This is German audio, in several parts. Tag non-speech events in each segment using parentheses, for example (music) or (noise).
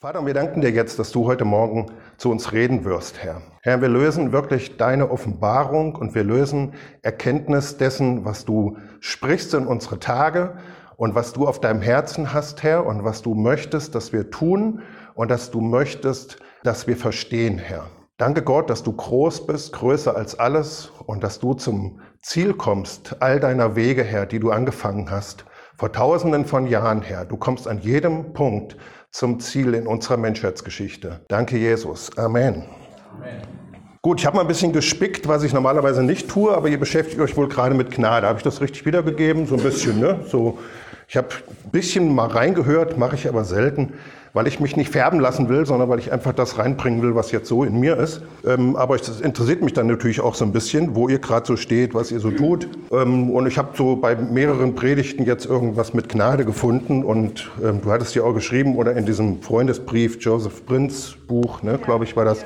Vater, wir danken dir jetzt, dass du heute Morgen zu uns reden wirst, Herr. Herr, wir lösen wirklich deine Offenbarung und wir lösen Erkenntnis dessen, was du sprichst in unsere Tage und was du auf deinem Herzen hast, Herr, und was du möchtest, dass wir tun und dass du möchtest, dass wir verstehen, Herr. Danke Gott, dass du groß bist, größer als alles und dass du zum Ziel kommst, all deiner Wege, Herr, die du angefangen hast, vor tausenden von Jahren, Herr. Du kommst an jedem Punkt zum Ziel in unserer Menschheitsgeschichte. Danke, Jesus. Amen. Amen. Gut, ich habe mal ein bisschen gespickt, was ich normalerweise nicht tue, aber ihr beschäftigt euch wohl gerade mit Gnade. Habe ich das richtig wiedergegeben? So ein bisschen, ne? So, ich habe ein bisschen mal reingehört, mache ich aber selten weil ich mich nicht färben lassen will, sondern weil ich einfach das reinbringen will, was jetzt so in mir ist. Ähm, aber es interessiert mich dann natürlich auch so ein bisschen, wo ihr gerade so steht, was ihr so tut. Ähm, und ich habe so bei mehreren Predigten jetzt irgendwas mit Gnade gefunden. Und ähm, du hattest ja auch geschrieben, oder in diesem Freundesbrief, Joseph Prinz Buch, ne, glaube ich, war das.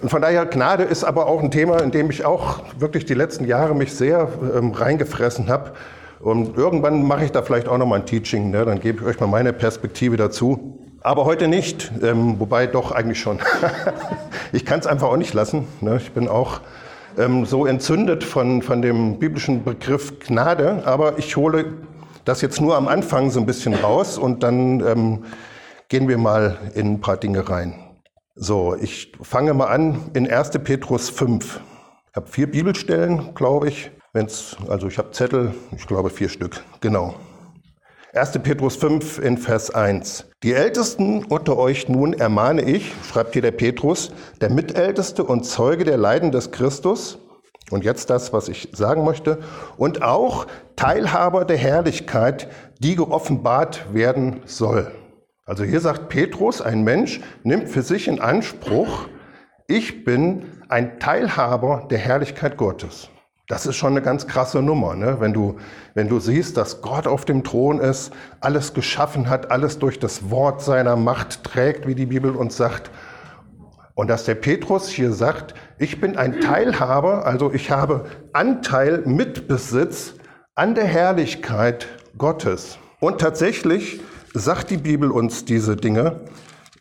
Und von daher, Gnade ist aber auch ein Thema, in dem ich auch wirklich die letzten Jahre mich sehr ähm, reingefressen habe. Und irgendwann mache ich da vielleicht auch nochmal ein Teaching, ne? dann gebe ich euch mal meine Perspektive dazu. Aber heute nicht, ähm, wobei doch eigentlich schon. (laughs) ich kann es einfach auch nicht lassen. Ne? Ich bin auch ähm, so entzündet von, von dem biblischen Begriff Gnade, aber ich hole das jetzt nur am Anfang so ein bisschen raus und dann ähm, gehen wir mal in ein paar Dinge rein. So, ich fange mal an in 1. Petrus 5. Ich habe vier Bibelstellen, glaube ich. Wenn's, also ich habe Zettel, ich glaube vier Stück, genau. 1. Petrus 5 in Vers 1. Die Ältesten unter euch nun ermahne ich, schreibt hier der Petrus, der Mitälteste und Zeuge der Leiden des Christus, und jetzt das, was ich sagen möchte, und auch Teilhaber der Herrlichkeit, die geoffenbart werden soll. Also hier sagt Petrus, ein Mensch nimmt für sich in Anspruch, ich bin ein Teilhaber der Herrlichkeit Gottes. Das ist schon eine ganz krasse Nummer, ne? wenn, du, wenn du siehst, dass Gott auf dem Thron ist, alles geschaffen hat, alles durch das Wort seiner Macht trägt, wie die Bibel uns sagt. Und dass der Petrus hier sagt, ich bin ein Teilhaber, also ich habe Anteil, Mitbesitz an der Herrlichkeit Gottes. Und tatsächlich sagt die Bibel uns diese Dinge.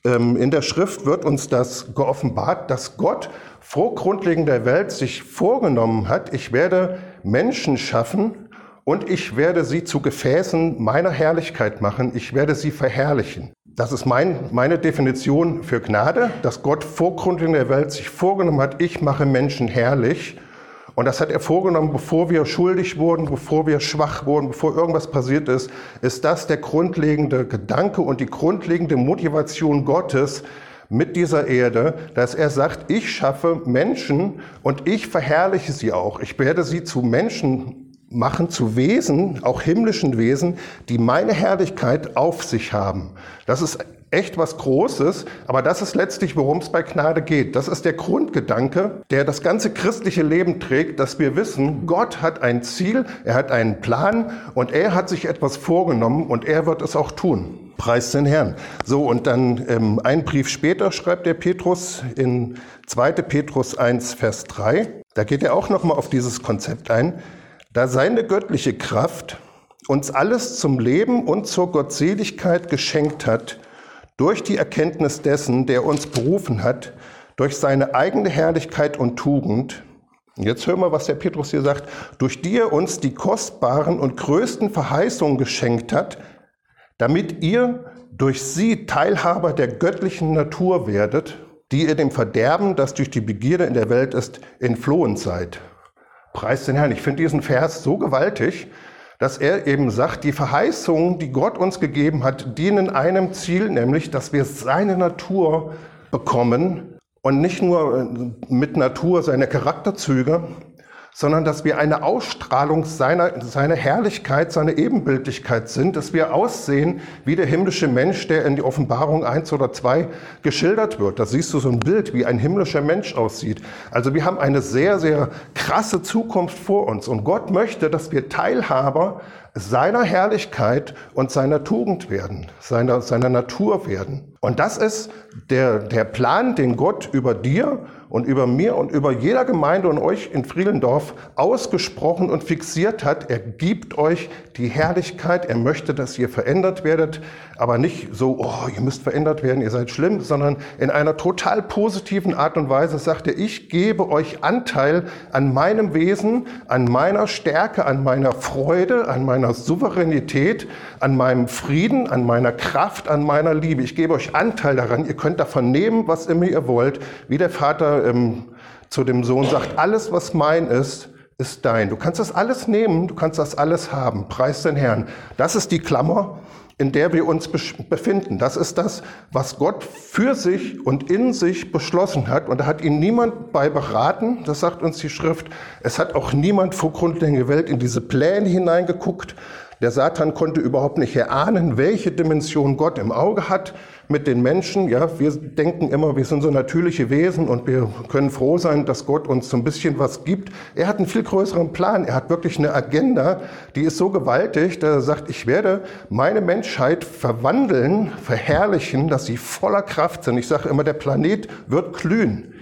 Ähm, in der Schrift wird uns das geoffenbart, dass Gott vor Grundlegung der Welt sich vorgenommen hat, ich werde Menschen schaffen und ich werde sie zu Gefäßen meiner Herrlichkeit machen, ich werde sie verherrlichen. Das ist mein, meine Definition für Gnade, dass Gott vor Grundlegung der Welt sich vorgenommen hat, ich mache Menschen herrlich. Und das hat er vorgenommen, bevor wir schuldig wurden, bevor wir schwach wurden, bevor irgendwas passiert ist, ist das der grundlegende Gedanke und die grundlegende Motivation Gottes, mit dieser Erde, dass er sagt, ich schaffe Menschen und ich verherrliche sie auch. Ich werde sie zu Menschen machen, zu Wesen, auch himmlischen Wesen, die meine Herrlichkeit auf sich haben. Das ist echt was Großes, aber das ist letztlich, worum es bei Gnade geht. Das ist der Grundgedanke, der das ganze christliche Leben trägt, dass wir wissen, Gott hat ein Ziel, er hat einen Plan und er hat sich etwas vorgenommen und er wird es auch tun. Preis den Herrn. So, und dann ähm, ein Brief später schreibt der Petrus in 2. Petrus 1, Vers 3. Da geht er auch nochmal auf dieses Konzept ein. Da seine göttliche Kraft uns alles zum Leben und zur Gottseligkeit geschenkt hat, durch die Erkenntnis dessen, der uns berufen hat, durch seine eigene Herrlichkeit und Tugend. Jetzt hören wir, was der Petrus hier sagt, durch die er uns die kostbaren und größten Verheißungen geschenkt hat, damit ihr durch sie Teilhaber der göttlichen Natur werdet, die ihr dem Verderben, das durch die Begierde in der Welt ist, entflohen seid. Preis den Herrn. Ich finde diesen Vers so gewaltig, dass er eben sagt, die Verheißungen, die Gott uns gegeben hat, dienen einem Ziel, nämlich, dass wir seine Natur bekommen und nicht nur äh, mit Natur seine Charakterzüge, sondern dass wir eine Ausstrahlung seiner, seiner Herrlichkeit, seiner Ebenbildlichkeit sind, dass wir aussehen wie der himmlische Mensch, der in die Offenbarung 1 oder 2 geschildert wird. Da siehst du so ein Bild, wie ein himmlischer Mensch aussieht. Also wir haben eine sehr, sehr krasse Zukunft vor uns und Gott möchte, dass wir Teilhaber seiner Herrlichkeit und seiner Tugend werden, seiner, seiner Natur werden. Und das ist der, der Plan, den Gott über dir und über mir und über jeder Gemeinde und euch in Friedendorf ausgesprochen und fixiert hat. Er gibt euch die Herrlichkeit. Er möchte, dass ihr verändert werdet, aber nicht so, oh, ihr müsst verändert werden, ihr seid schlimm, sondern in einer total positiven Art und Weise sagt er, ich gebe euch Anteil an meinem Wesen, an meiner Stärke, an meiner Freude, an meiner Souveränität, an meinem Frieden, an meiner Kraft, an meiner Liebe. Ich gebe euch Anteil daran. Ihr könnt davon nehmen, was immer ihr wollt, wie der Vater ähm, zu dem Sohn sagt, alles, was mein ist, ist dein. Du kannst das alles nehmen, du kannst das alles haben. Preis den Herrn. Das ist die Klammer, in der wir uns befinden. Das ist das, was Gott für sich und in sich beschlossen hat. Und da hat ihn niemand bei beraten, das sagt uns die Schrift. Es hat auch niemand vor grundlegender Welt in diese Pläne hineingeguckt. Der Satan konnte überhaupt nicht erahnen, welche Dimension Gott im Auge hat mit den Menschen. Ja, wir denken immer, wir sind so natürliche Wesen und wir können froh sein, dass Gott uns so ein bisschen was gibt. Er hat einen viel größeren Plan. Er hat wirklich eine Agenda, die ist so gewaltig, dass er sagt, ich werde meine Menschheit verwandeln, verherrlichen, dass sie voller Kraft sind. Ich sage immer, der Planet wird glühen.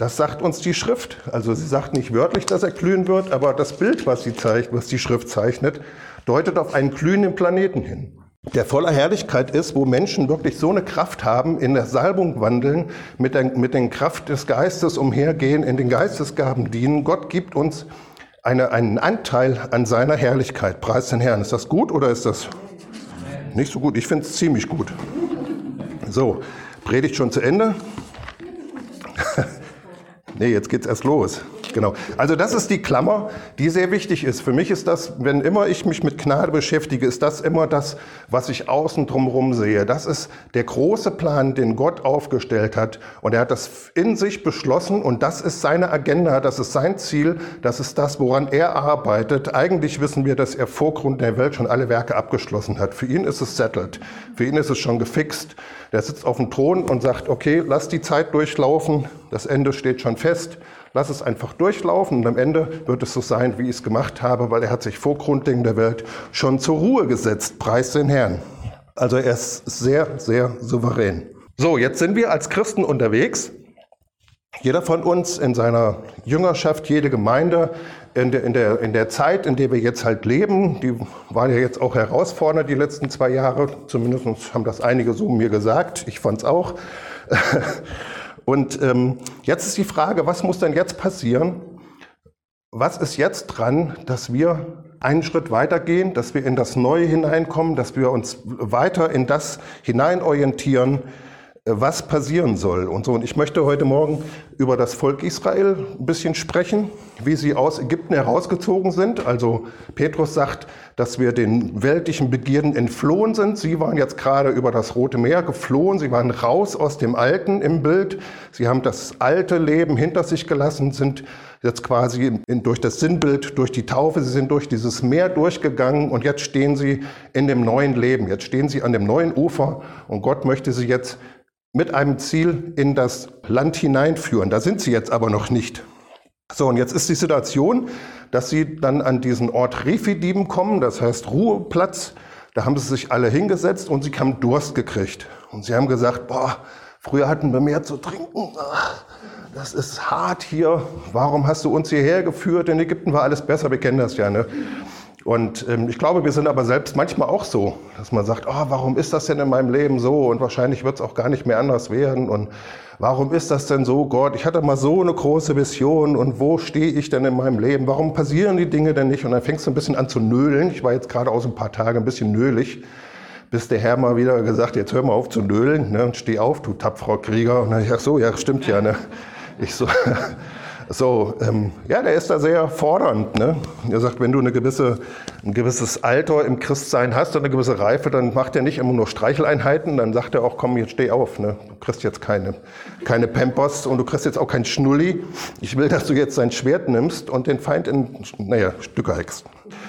Das sagt uns die Schrift. Also sie sagt nicht wörtlich, dass er glühen wird, aber das Bild, was sie zeigt, was die Schrift zeichnet, deutet auf einen glühenden Planeten hin, der voller Herrlichkeit ist, wo Menschen wirklich so eine Kraft haben, in der Salbung wandeln, mit der, mit den Kraft des Geistes umhergehen, in den Geistesgaben dienen. Gott gibt uns eine, einen Anteil an seiner Herrlichkeit. Preis den Herrn. Ist das gut oder ist das nicht so gut? Ich finde es ziemlich gut. So, Predigt schon zu Ende? (laughs) nee, jetzt geht's erst los. Genau. Also das ist die Klammer, die sehr wichtig ist. Für mich ist das, wenn immer ich mich mit Gnade beschäftige, ist das immer das, was ich außen drumherum sehe. Das ist der große Plan, den Gott aufgestellt hat. Und er hat das in sich beschlossen und das ist seine Agenda, das ist sein Ziel, das ist das, woran er arbeitet. Eigentlich wissen wir, dass er vor Grund der Welt schon alle Werke abgeschlossen hat. Für ihn ist es settled. Für ihn ist es schon gefixt. Der sitzt auf dem Thron und sagt, okay, lass die Zeit durchlaufen. Das Ende steht schon fest. Lass es einfach durchlaufen und am Ende wird es so sein, wie ich es gemacht habe, weil er hat sich vor Grunddingen der Welt schon zur Ruhe gesetzt. Preis den Herrn. Also er ist sehr, sehr souverän. So, jetzt sind wir als Christen unterwegs. Jeder von uns in seiner Jüngerschaft, jede Gemeinde, in der, in, der, in der Zeit, in der wir jetzt halt leben, die waren ja jetzt auch herausfordernd die letzten zwei Jahre, zumindest haben das einige so mir gesagt, ich fand es auch. (laughs) Und ähm, jetzt ist die Frage, was muss denn jetzt passieren? Was ist jetzt dran, dass wir einen Schritt weitergehen, dass wir in das Neue hineinkommen, dass wir uns weiter in das hineinorientieren, was passieren soll und so. Und ich möchte heute Morgen über das Volk Israel ein bisschen sprechen, wie sie aus Ägypten herausgezogen sind. Also Petrus sagt, dass wir den weltlichen Begierden entflohen sind. Sie waren jetzt gerade über das Rote Meer geflohen. Sie waren raus aus dem Alten im Bild. Sie haben das alte Leben hinter sich gelassen, sind jetzt quasi durch das Sinnbild, durch die Taufe, sie sind durch dieses Meer durchgegangen und jetzt stehen sie in dem neuen Leben. Jetzt stehen sie an dem neuen Ufer und Gott möchte sie jetzt mit einem Ziel in das Land hineinführen. Da sind sie jetzt aber noch nicht. So, und jetzt ist die Situation, dass sie dann an diesen Ort Refidim kommen, das heißt Ruheplatz. Da haben sie sich alle hingesetzt und sie haben Durst gekriegt. Und sie haben gesagt, boah, früher hatten wir mehr zu trinken. Das ist hart hier. Warum hast du uns hierher geführt? In Ägypten war alles besser, wir kennen das ja. Ne? Und ähm, ich glaube, wir sind aber selbst manchmal auch so, dass man sagt, oh, warum ist das denn in meinem Leben so? Und wahrscheinlich wird es auch gar nicht mehr anders werden. Und warum ist das denn so, Gott? Ich hatte mal so eine große Vision und wo stehe ich denn in meinem Leben? Warum passieren die Dinge denn nicht? Und dann fängst du ein bisschen an zu nölen. Ich war jetzt gerade aus ein paar Tagen ein bisschen nölig, bis der Herr mal wieder gesagt, jetzt hör mal auf zu nölen ne, und steh auf, du tapferer Krieger. Und dann ich, ach so, ja, stimmt ja. Ne? Ich so, (laughs) So, ähm, ja, der ist da sehr fordernd. Ne? Er sagt, wenn du eine gewisse, ein gewisses Alter im Christsein hast und eine gewisse Reife, dann macht er nicht immer nur Streicheleinheiten, dann sagt er auch, komm, jetzt steh auf. Ne? Du kriegst jetzt keine, keine Pampers und du kriegst jetzt auch kein Schnulli. Ich will, dass du jetzt dein Schwert nimmst und den Feind in, naja, Stücke hackst.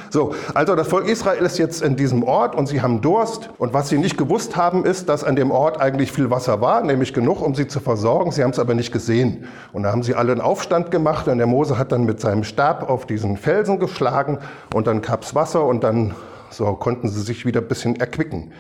So, also das Volk Israel ist jetzt in diesem Ort und sie haben Durst. Und was sie nicht gewusst haben, ist, dass an dem Ort eigentlich viel Wasser war, nämlich genug, um sie zu versorgen. Sie haben es aber nicht gesehen. Und da haben sie alle einen Aufstand gemacht und der Mose hat dann mit seinem Stab auf diesen Felsen geschlagen und dann gab's Wasser und dann So konnten sie sich wieder ein bisschen erquicken.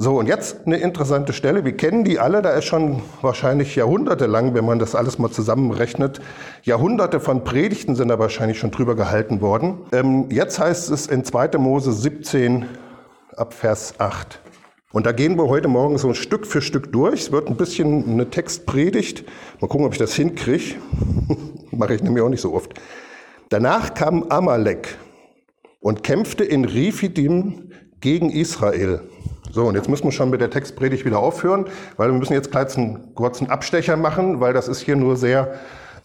So, und jetzt eine interessante Stelle. Wir kennen die alle. Da ist schon wahrscheinlich jahrhundertelang, wenn man das alles mal zusammenrechnet, Jahrhunderte von Predigten sind da wahrscheinlich schon drüber gehalten worden. Ähm, jetzt heißt es in 2. Mose 17 ab Vers 8. Und da gehen wir heute Morgen so Stück für Stück durch. Es wird ein bisschen eine Textpredigt. Mal gucken, ob ich das hinkriege. (laughs) Mache ich nämlich auch nicht so oft. Danach kam Amalek und kämpfte in Rifidim gegen Israel. So, und jetzt müssen wir schon mit der Textpredigt wieder aufhören, weil wir müssen jetzt gleich einen kurzen Abstecher machen, weil das ist hier nur sehr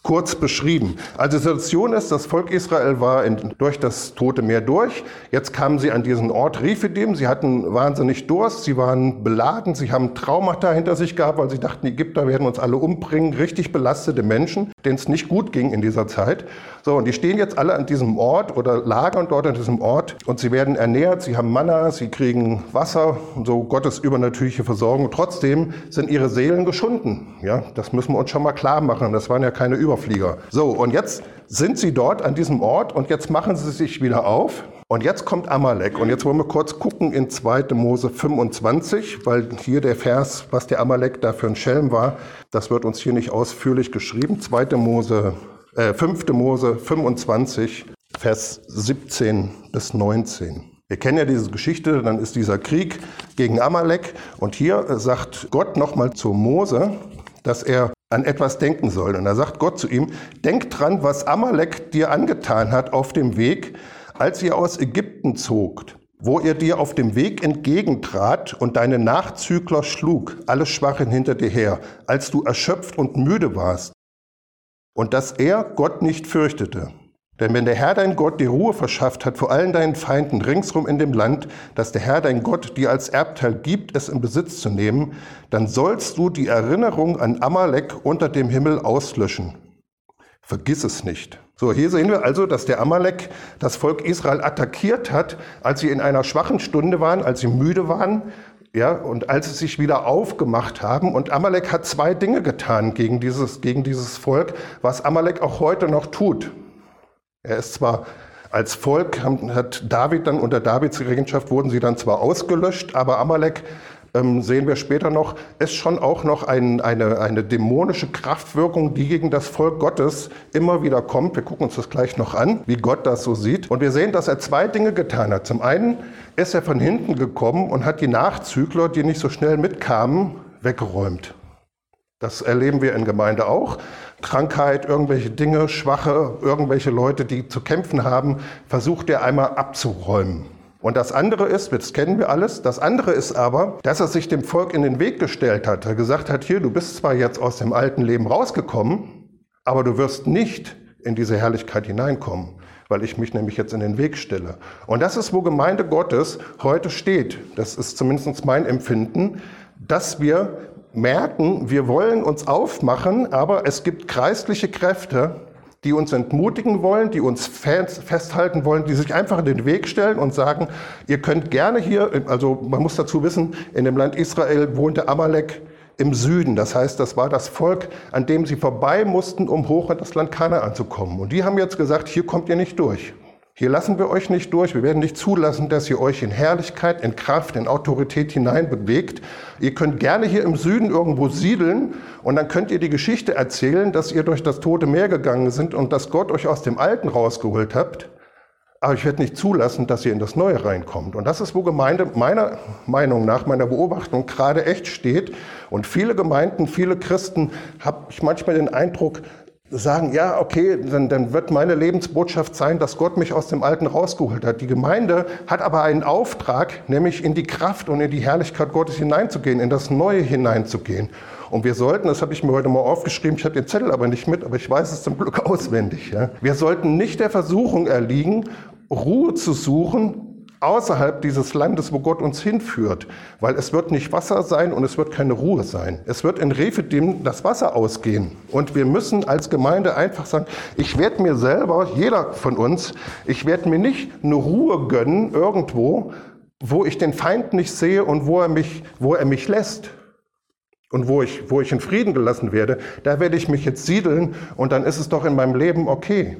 kurz beschrieben. Also die Situation ist, das Volk Israel war in, durch das Tote Meer durch. Jetzt kamen sie an diesen Ort Rephidim. Sie hatten wahnsinnig Durst. Sie waren beladen. Sie haben Traumata hinter sich gehabt, weil sie dachten, die Ägypter werden uns alle umbringen. Richtig belastete Menschen, denen es nicht gut ging in dieser Zeit. So, und die stehen jetzt alle an diesem Ort oder lagern dort an diesem Ort und sie werden ernährt. Sie haben Manna, sie kriegen Wasser so Gottes übernatürliche Versorgung. Trotzdem sind ihre Seelen geschunden. Ja, das müssen wir uns schon mal klar machen. Das waren ja keine Über Überflieger. So, und jetzt sind sie dort an diesem Ort und jetzt machen sie sich wieder auf. Und jetzt kommt Amalek. Und jetzt wollen wir kurz gucken in 2. Mose 25, weil hier der Vers, was der Amalek da für ein Schelm war, das wird uns hier nicht ausführlich geschrieben. 2. Mose, äh, 5. Mose 25, Vers 17 bis 19. Wir kennen ja diese Geschichte, dann ist dieser Krieg gegen Amalek und hier sagt Gott nochmal zu Mose, dass er an etwas denken soll. Und da sagt Gott zu ihm, denk dran, was Amalek dir angetan hat auf dem Weg, als ihr aus Ägypten zogt, wo er dir auf dem Weg entgegentrat und deine Nachzügler schlug, alle Schwachen hinter dir her, als du erschöpft und müde warst. Und dass er Gott nicht fürchtete. Denn wenn der Herr dein Gott dir Ruhe verschafft hat vor allen deinen Feinden ringsrum in dem Land, das der Herr dein Gott dir als Erbteil gibt, es in Besitz zu nehmen, dann sollst du die Erinnerung an Amalek unter dem Himmel auslöschen. Vergiss es nicht. So, hier sehen wir also, dass der Amalek das Volk Israel attackiert hat, als sie in einer schwachen Stunde waren, als sie müde waren, ja, und als sie sich wieder aufgemacht haben. Und Amalek hat zwei Dinge getan gegen dieses, gegen dieses Volk, was Amalek auch heute noch tut. Er ist zwar als Volk, hat David dann unter Davids Regentschaft wurden sie dann zwar ausgelöscht, aber Amalek ähm, sehen wir später noch, ist schon auch noch ein, eine, eine dämonische Kraftwirkung, die gegen das Volk Gottes immer wieder kommt. Wir gucken uns das gleich noch an, wie Gott das so sieht. Und wir sehen, dass er zwei Dinge getan hat. Zum einen ist er von hinten gekommen und hat die Nachzügler, die nicht so schnell mitkamen, weggeräumt. Das erleben wir in Gemeinde auch. Krankheit, irgendwelche Dinge, Schwache, irgendwelche Leute, die zu kämpfen haben, versucht er einmal abzuräumen. Und das andere ist, das kennen wir alles, das andere ist aber, dass er sich dem Volk in den Weg gestellt hat. Er gesagt hat, hier, du bist zwar jetzt aus dem alten Leben rausgekommen, aber du wirst nicht in diese Herrlichkeit hineinkommen, weil ich mich nämlich jetzt in den Weg stelle. Und das ist, wo Gemeinde Gottes heute steht. Das ist zumindest mein Empfinden, dass wir merken, wir wollen uns aufmachen, aber es gibt kreisliche Kräfte, die uns entmutigen wollen, die uns festhalten wollen, die sich einfach in den Weg stellen und sagen, ihr könnt gerne hier, also man muss dazu wissen, in dem Land Israel wohnte Amalek im Süden. Das heißt, das war das Volk, an dem sie vorbei mussten, um hoch in das Land Kanaan zu kommen. Und die haben jetzt gesagt, hier kommt ihr nicht durch. Hier lassen wir euch nicht durch. Wir werden nicht zulassen, dass ihr euch in Herrlichkeit, in Kraft, in Autorität hineinbewegt. Ihr könnt gerne hier im Süden irgendwo siedeln und dann könnt ihr die Geschichte erzählen, dass ihr durch das Tote Meer gegangen sind und dass Gott euch aus dem Alten rausgeholt habt. Aber ich werde nicht zulassen, dass ihr in das Neue reinkommt. Und das ist, wo Gemeinde meiner Meinung nach, meiner Beobachtung gerade echt steht. Und viele Gemeinden, viele Christen, habe ich manchmal den Eindruck, sagen, ja, okay, dann, dann wird meine Lebensbotschaft sein, dass Gott mich aus dem Alten rausgeholt hat. Die Gemeinde hat aber einen Auftrag, nämlich in die Kraft und in die Herrlichkeit Gottes hineinzugehen, in das Neue hineinzugehen. Und wir sollten, das habe ich mir heute mal aufgeschrieben, ich habe den Zettel aber nicht mit, aber ich weiß es zum Glück (laughs) auswendig. Ja. Wir sollten nicht der Versuchung erliegen, Ruhe zu suchen außerhalb dieses Landes, wo Gott uns hinführt, weil es wird nicht Wasser sein und es wird keine Ruhe sein. Es wird in Rephidim das Wasser ausgehen und wir müssen als Gemeinde einfach sagen, ich werde mir selber, jeder von uns, ich werde mir nicht eine Ruhe gönnen irgendwo, wo ich den Feind nicht sehe und wo er mich, wo er mich lässt. Und wo ich, wo ich in Frieden gelassen werde, da werde ich mich jetzt siedeln und dann ist es doch in meinem Leben okay.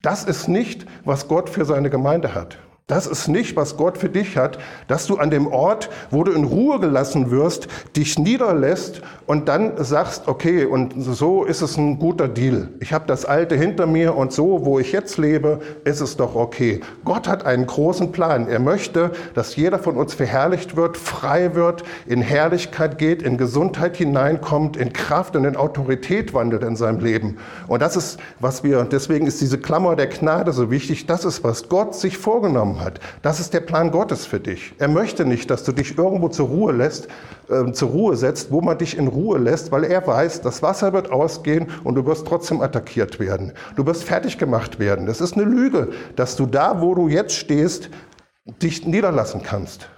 Das ist nicht, was Gott für seine Gemeinde hat. Das ist nicht, was Gott für dich hat, dass du an dem Ort, wo du in Ruhe gelassen wirst, dich niederlässt und dann sagst, okay, und so ist es ein guter Deal. Ich habe das Alte hinter mir und so, wo ich jetzt lebe, ist es doch okay. Gott hat einen großen Plan. Er möchte, dass jeder von uns verherrlicht wird, frei wird, in Herrlichkeit geht, in Gesundheit hineinkommt, in Kraft und in Autorität wandelt in seinem Leben. Und das ist, was wir, deswegen ist diese Klammer der Gnade so wichtig, das ist, was Gott sich vorgenommen hat. Das ist der Plan Gottes für dich. Er möchte nicht, dass du dich irgendwo zur Ruhe lässt, äh, zur Ruhe setzt, wo man dich in Ruhe lässt, weil er weiß, das Wasser wird ausgehen und du wirst trotzdem attackiert werden. Du wirst fertig gemacht werden. Das ist eine Lüge, dass du da, wo du jetzt stehst, dich niederlassen kannst.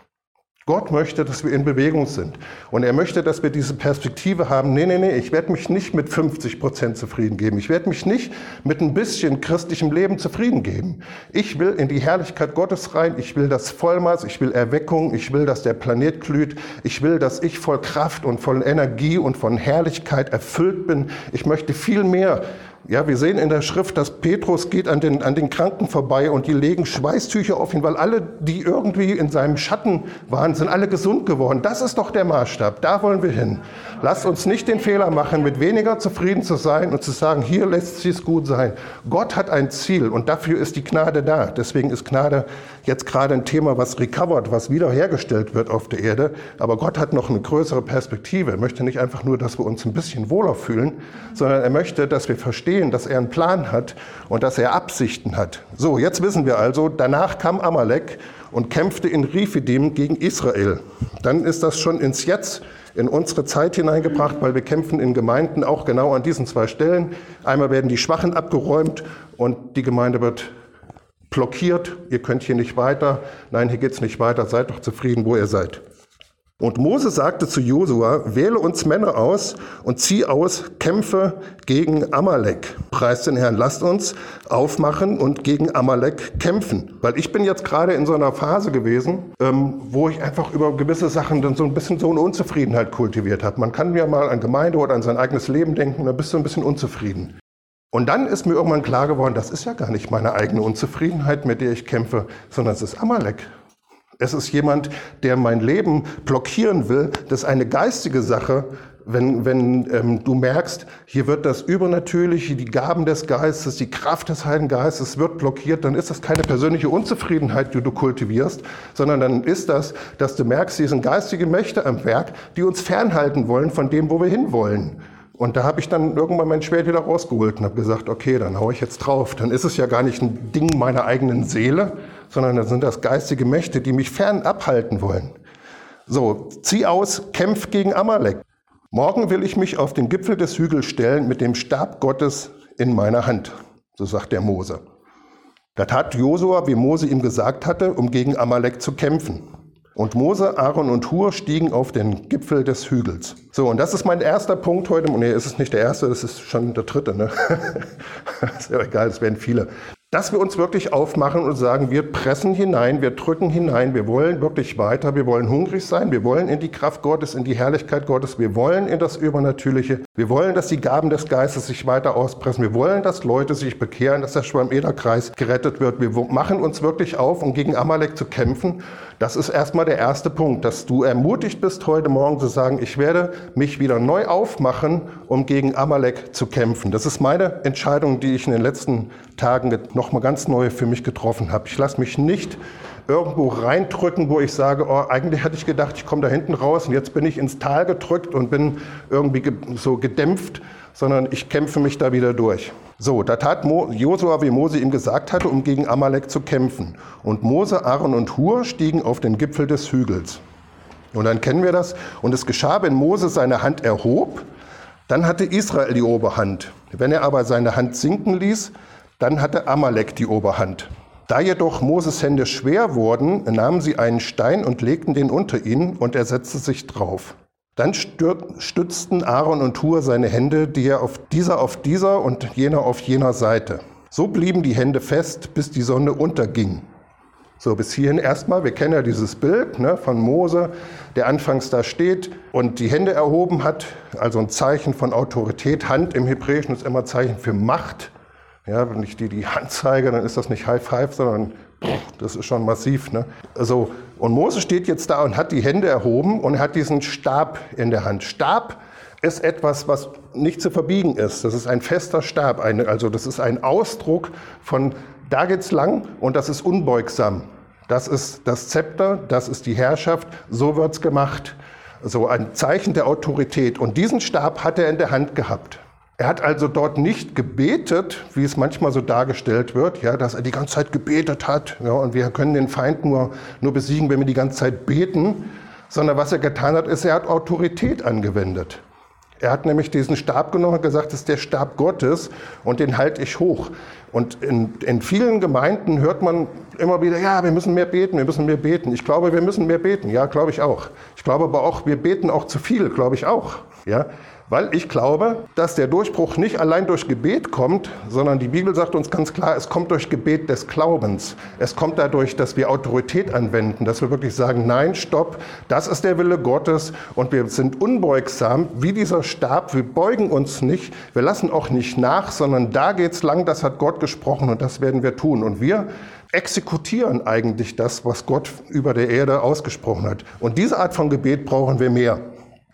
Gott möchte, dass wir in Bewegung sind. Und er möchte, dass wir diese Perspektive haben, nee, nee, nee, ich werde mich nicht mit 50 Prozent zufrieden geben. Ich werde mich nicht mit ein bisschen christlichem Leben zufrieden geben. Ich will in die Herrlichkeit Gottes rein. Ich will das Vollmaß. Ich will Erweckung. Ich will, dass der Planet glüht. Ich will, dass ich voll Kraft und voll Energie und von Herrlichkeit erfüllt bin. Ich möchte viel mehr ja, wir sehen in der Schrift, dass Petrus geht an den, an den Kranken vorbei und die legen Schweißtücher auf ihn, weil alle, die irgendwie in seinem Schatten waren, sind alle gesund geworden. Das ist doch der Maßstab. Da wollen wir hin. Lasst uns nicht den Fehler machen, mit weniger zufrieden zu sein und zu sagen, hier lässt es gut sein. Gott hat ein Ziel und dafür ist die Gnade da. Deswegen ist Gnade jetzt gerade ein Thema, was recovered, was wiederhergestellt wird auf der Erde. Aber Gott hat noch eine größere Perspektive. Er möchte nicht einfach nur, dass wir uns ein bisschen wohler fühlen, sondern er möchte, dass wir verstehen, dass er einen Plan hat und dass er Absichten hat. So, jetzt wissen wir also, danach kam Amalek und kämpfte in Rifidim gegen Israel. Dann ist das schon ins Jetzt, in unsere Zeit hineingebracht, weil wir kämpfen in Gemeinden auch genau an diesen zwei Stellen. Einmal werden die Schwachen abgeräumt und die Gemeinde wird blockiert. Ihr könnt hier nicht weiter. Nein, hier geht es nicht weiter. Seid doch zufrieden, wo ihr seid. Und Mose sagte zu Josua, wähle uns Männer aus und zieh aus, kämpfe gegen Amalek. Preis den Herrn, lasst uns aufmachen und gegen Amalek kämpfen. Weil ich bin jetzt gerade in so einer Phase gewesen, ähm, wo ich einfach über gewisse Sachen dann so ein bisschen so eine Unzufriedenheit kultiviert habe. Man kann ja mal an Gemeinde oder an sein eigenes Leben denken, da bist du ein bisschen unzufrieden. Und dann ist mir irgendwann klar geworden, das ist ja gar nicht meine eigene Unzufriedenheit, mit der ich kämpfe, sondern es ist Amalek. Es ist jemand, der mein Leben blockieren will. Das ist eine geistige Sache, wenn, wenn ähm, du merkst, hier wird das Übernatürliche, die Gaben des Geistes, die Kraft des Heiligen Geistes wird blockiert, dann ist das keine persönliche Unzufriedenheit, die du kultivierst, sondern dann ist das, dass du merkst, hier sind geistige Mächte am Werk, die uns fernhalten wollen von dem, wo wir hinwollen. Und da habe ich dann irgendwann mein Schwert wieder rausgeholt und habe gesagt, okay, dann haue ich jetzt drauf. Dann ist es ja gar nicht ein Ding meiner eigenen Seele, sondern dann sind das geistige Mächte, die mich fern abhalten wollen. So, zieh aus, kämpf gegen Amalek. Morgen will ich mich auf den Gipfel des Hügels stellen mit dem Stab Gottes in meiner Hand, so sagt der Mose. Da tat Josua, wie Mose ihm gesagt hatte, um gegen Amalek zu kämpfen. Und Mose, Aaron und Hur stiegen auf den Gipfel des Hügels. So, und das ist mein erster Punkt heute. Nee, es ist nicht der erste, das ist schon der dritte. Ne? (laughs) ist ja egal, es werden viele dass wir uns wirklich aufmachen und sagen, wir pressen hinein, wir drücken hinein, wir wollen wirklich weiter, wir wollen hungrig sein, wir wollen in die Kraft Gottes, in die Herrlichkeit Gottes, wir wollen in das Übernatürliche, wir wollen, dass die Gaben des Geistes sich weiter auspressen, wir wollen, dass Leute sich bekehren, dass der Schwalm-Eder-Kreis gerettet wird. Wir machen uns wirklich auf, um gegen Amalek zu kämpfen. Das ist erstmal der erste Punkt, dass du ermutigt bist, heute Morgen zu sagen, ich werde mich wieder neu aufmachen, um gegen Amalek zu kämpfen. Das ist meine Entscheidung, die ich in den letzten Tagen nochmal ganz neu für mich getroffen habe. Ich lasse mich nicht irgendwo reindrücken, wo ich sage, oh, eigentlich hatte ich gedacht, ich komme da hinten raus und jetzt bin ich ins Tal gedrückt und bin irgendwie so gedämpft, sondern ich kämpfe mich da wieder durch. So, da tat Josua, wie Mose ihm gesagt hatte, um gegen Amalek zu kämpfen. Und Mose, Aaron und Hur stiegen auf den Gipfel des Hügels. Und dann kennen wir das. Und es geschah, wenn Mose seine Hand erhob, dann hatte Israel die Oberhand. Wenn er aber seine Hand sinken ließ, dann hatte Amalek die Oberhand. Da jedoch Moses Hände schwer wurden, nahmen sie einen Stein und legten den unter ihn, und er setzte sich drauf. Dann stützten Aaron und Hur seine Hände, die er auf dieser auf dieser und jener auf jener Seite. So blieben die Hände fest, bis die Sonne unterging. So, bis hierhin erstmal, wir kennen ja dieses Bild ne, von Mose, der anfangs da steht und die Hände erhoben hat, also ein Zeichen von Autorität. Hand im Hebräischen ist immer Zeichen für Macht. Ja, wenn ich dir die Hand zeige, dann ist das nicht High Five, sondern das ist schon massiv. Ne? Also, und Mose steht jetzt da und hat die Hände erhoben und hat diesen Stab in der Hand. Stab ist etwas, was nicht zu verbiegen ist. Das ist ein fester Stab. Eine, also das ist ein Ausdruck von da geht's lang und das ist unbeugsam. Das ist das Zepter, das ist die Herrschaft, so wird's gemacht. So ein Zeichen der Autorität. Und diesen Stab hat er in der Hand gehabt. Er hat also dort nicht gebetet, wie es manchmal so dargestellt wird, ja, dass er die ganze Zeit gebetet hat. Ja, und wir können den Feind nur, nur besiegen, wenn wir die ganze Zeit beten. Sondern was er getan hat, ist, er hat Autorität angewendet. Er hat nämlich diesen Stab genommen und gesagt, das ist der Stab Gottes und den halte ich hoch. Und in, in vielen Gemeinden hört man immer wieder, ja, wir müssen mehr beten, wir müssen mehr beten. Ich glaube, wir müssen mehr beten. Ja, glaube ich auch. Ich glaube aber auch, wir beten auch zu viel, glaube ich auch. Ja, weil ich glaube, dass der Durchbruch nicht allein durch Gebet kommt, sondern die Bibel sagt uns ganz klar, es kommt durch Gebet des Glaubens. Es kommt dadurch, dass wir Autorität anwenden, dass wir wirklich sagen, nein, stopp, das ist der Wille Gottes und wir sind unbeugsam wie dieser Stab. Wir beugen uns nicht, wir lassen auch nicht nach, sondern da geht's lang, das hat Gott gesprochen und das werden wir tun. Und wir exekutieren eigentlich das, was Gott über der Erde ausgesprochen hat. Und diese Art von Gebet brauchen wir mehr.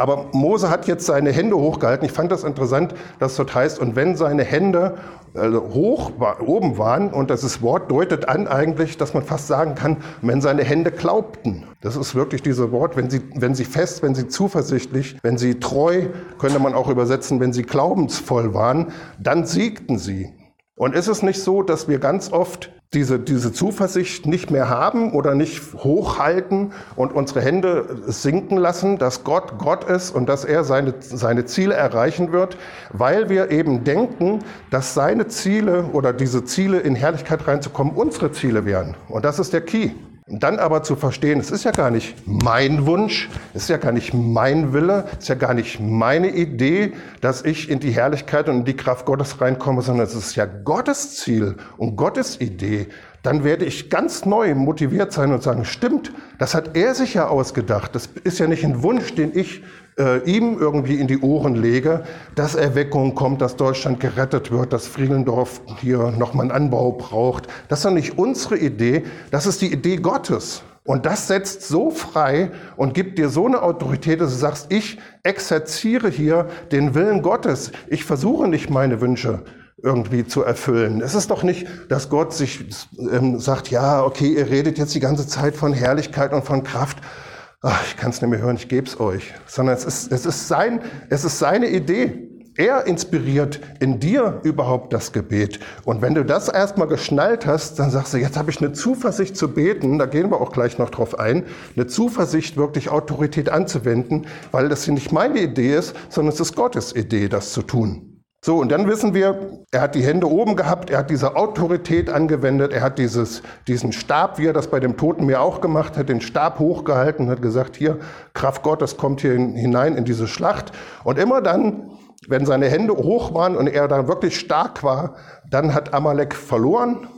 Aber Mose hat jetzt seine Hände hochgehalten. Ich fand das interessant, dass dort heißt, und wenn seine Hände also hoch oben waren, und das Wort deutet an eigentlich, dass man fast sagen kann, wenn seine Hände glaubten. Das ist wirklich dieses Wort, wenn sie, wenn sie fest, wenn sie zuversichtlich, wenn sie treu, könnte man auch übersetzen, wenn sie glaubensvoll waren, dann siegten sie. Und ist es nicht so, dass wir ganz oft diese, diese Zuversicht nicht mehr haben oder nicht hochhalten und unsere Hände sinken lassen, dass Gott Gott ist und dass er seine, seine Ziele erreichen wird, weil wir eben denken, dass seine Ziele oder diese Ziele in Herrlichkeit reinzukommen unsere Ziele wären. Und das ist der Key. Dann aber zu verstehen, es ist ja gar nicht mein Wunsch, es ist ja gar nicht mein Wille, es ist ja gar nicht meine Idee, dass ich in die Herrlichkeit und in die Kraft Gottes reinkomme, sondern es ist ja Gottes Ziel und Gottes Idee. Dann werde ich ganz neu motiviert sein und sagen, stimmt, das hat er sich ja ausgedacht. Das ist ja nicht ein Wunsch, den ich äh, ihm irgendwie in die Ohren lege, dass Erweckung kommt, dass Deutschland gerettet wird, dass Friedendorf hier nochmal einen Anbau braucht. Das ist doch nicht unsere Idee, das ist die Idee Gottes. Und das setzt so frei und gibt dir so eine Autorität, dass du sagst, ich exerziere hier den Willen Gottes. Ich versuche nicht meine Wünsche irgendwie zu erfüllen. Es ist doch nicht, dass Gott sich ähm, sagt, ja, okay, ihr redet jetzt die ganze Zeit von Herrlichkeit und von Kraft ach, ich kann es nicht mehr hören, ich gebe es euch, sondern es ist, es, ist sein, es ist seine Idee. Er inspiriert in dir überhaupt das Gebet. Und wenn du das erstmal geschnallt hast, dann sagst du, jetzt habe ich eine Zuversicht zu beten, da gehen wir auch gleich noch drauf ein, eine Zuversicht wirklich Autorität anzuwenden, weil das nicht meine Idee ist, sondern es ist Gottes Idee, das zu tun. So, und dann wissen wir, er hat die Hände oben gehabt, er hat diese Autorität angewendet, er hat dieses, diesen Stab, wie er das bei dem Toten Meer auch gemacht hat, den Stab hochgehalten und hat gesagt, hier, Kraft Gottes kommt hier hinein in diese Schlacht. Und immer dann, wenn seine Hände hoch waren und er da wirklich stark war, dann hat Amalek verloren.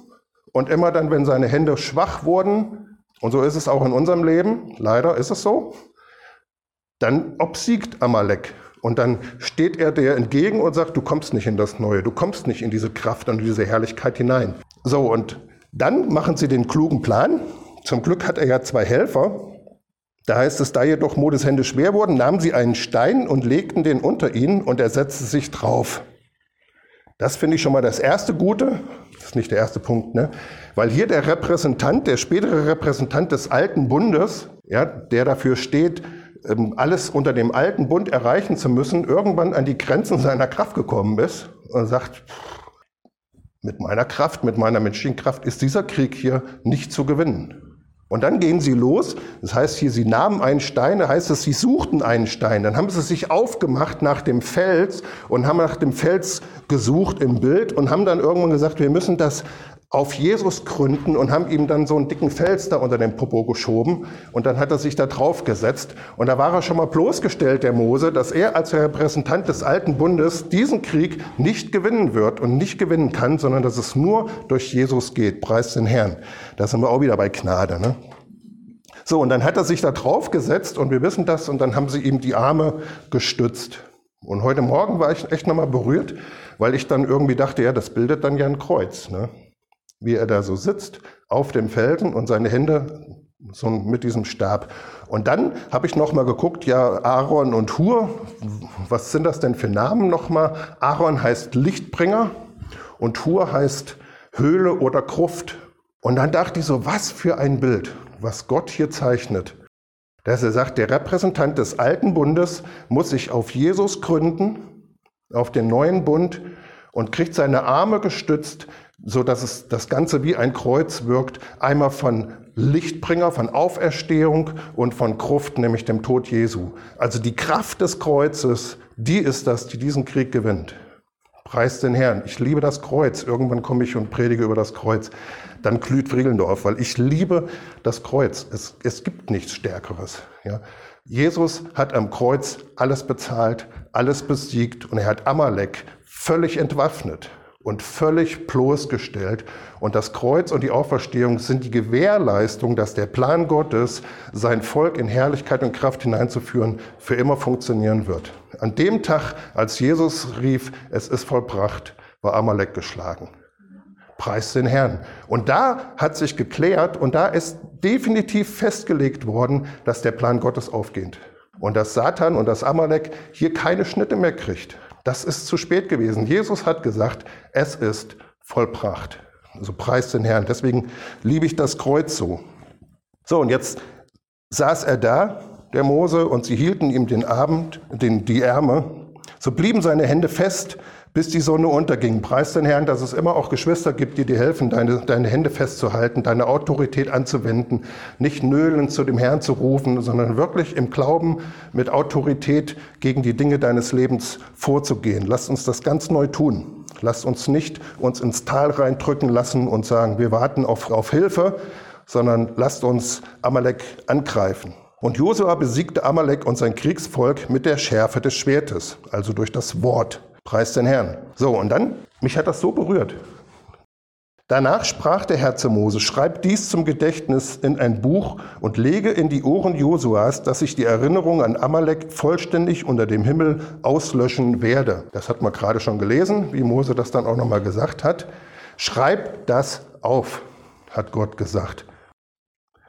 Und immer dann, wenn seine Hände schwach wurden, und so ist es auch in unserem Leben, leider ist es so, dann obsiegt Amalek. Und dann steht er dir entgegen und sagt, du kommst nicht in das Neue, du kommst nicht in diese Kraft und diese Herrlichkeit hinein. So, und dann machen sie den klugen Plan. Zum Glück hat er ja zwei Helfer. Da heißt es, da jedoch Modes Hände schwer wurden, nahmen sie einen Stein und legten den unter ihn und er setzte sich drauf. Das finde ich schon mal das erste Gute. Das ist nicht der erste Punkt, ne? Weil hier der Repräsentant, der spätere Repräsentant des alten Bundes, ja, der dafür steht, alles unter dem alten Bund erreichen zu müssen, irgendwann an die Grenzen seiner Kraft gekommen ist und sagt, mit meiner Kraft, mit meiner menschlichen Kraft ist dieser Krieg hier nicht zu gewinnen. Und dann gehen sie los. Das heißt hier, sie nahmen einen Stein, da heißt es, sie suchten einen Stein. Dann haben sie sich aufgemacht nach dem Fels und haben nach dem Fels gesucht im Bild und haben dann irgendwann gesagt, wir müssen das auf Jesus gründen und haben ihm dann so einen dicken Fels da unter den Popo geschoben und dann hat er sich da drauf gesetzt und da war er schon mal bloßgestellt, der Mose, dass er als Repräsentant des alten Bundes diesen Krieg nicht gewinnen wird und nicht gewinnen kann, sondern dass es nur durch Jesus geht. Preis den Herrn. Da sind wir auch wieder bei Gnade. Ne? So, und dann hat er sich da drauf gesetzt und wir wissen das und dann haben sie ihm die Arme gestützt. Und heute Morgen war ich echt nochmal berührt, weil ich dann irgendwie dachte, ja, das bildet dann ja ein Kreuz. Ne? Wie er da so sitzt auf dem Felsen und seine Hände so mit diesem Stab. Und dann habe ich noch mal geguckt, ja, Aaron und Hur, was sind das denn für Namen nochmal? Aaron heißt Lichtbringer und Hur heißt Höhle oder Gruft. Und dann dachte ich so, was für ein Bild, was Gott hier zeichnet. Dass er sagt, der Repräsentant des alten Bundes muss sich auf Jesus gründen, auf den neuen Bund und kriegt seine Arme gestützt, so dass es das Ganze wie ein Kreuz wirkt, einmal von Lichtbringer, von Auferstehung und von Gruft, nämlich dem Tod Jesu. Also die Kraft des Kreuzes, die ist das, die diesen Krieg gewinnt. Preis den Herrn. Ich liebe das Kreuz. Irgendwann komme ich und predige über das Kreuz. Dann glüht Friegelndorf, weil ich liebe das Kreuz. Es, es gibt nichts Stärkeres. Ja. Jesus hat am Kreuz alles bezahlt, alles besiegt und er hat Amalek völlig entwaffnet und völlig bloßgestellt. Und das Kreuz und die Auferstehung sind die Gewährleistung, dass der Plan Gottes, sein Volk in Herrlichkeit und Kraft hineinzuführen, für immer funktionieren wird. An dem Tag, als Jesus rief, es ist vollbracht, war Amalek geschlagen. Preis den Herrn. Und da hat sich geklärt und da ist definitiv festgelegt worden, dass der Plan Gottes aufgeht. Und dass Satan und das Amalek hier keine Schnitte mehr kriegt. Das ist zu spät gewesen. Jesus hat gesagt, es ist vollbracht. Also preis den Herrn. Deswegen liebe ich das Kreuz so. So, und jetzt saß er da, der Mose, und sie hielten ihm den Abend, den, die Ärmel. So blieben seine Hände fest bis die Sonne unterging. Preis den Herrn, dass es immer auch Geschwister gibt, die dir helfen, deine, deine Hände festzuhalten, deine Autorität anzuwenden, nicht nöhlend zu dem Herrn zu rufen, sondern wirklich im Glauben mit Autorität gegen die Dinge deines Lebens vorzugehen. Lasst uns das ganz neu tun. Lasst uns nicht uns ins Tal reindrücken lassen und sagen, wir warten auf, auf Hilfe, sondern lasst uns Amalek angreifen. Und Josua besiegte Amalek und sein Kriegsvolk mit der Schärfe des Schwertes, also durch das Wort. Preis den Herrn. So, und dann, mich hat das so berührt. Danach sprach der Herr zu Mose, schreib dies zum Gedächtnis in ein Buch und lege in die Ohren Josuas, dass ich die Erinnerung an Amalek vollständig unter dem Himmel auslöschen werde. Das hat man gerade schon gelesen, wie Mose das dann auch nochmal gesagt hat. Schreib das auf, hat Gott gesagt.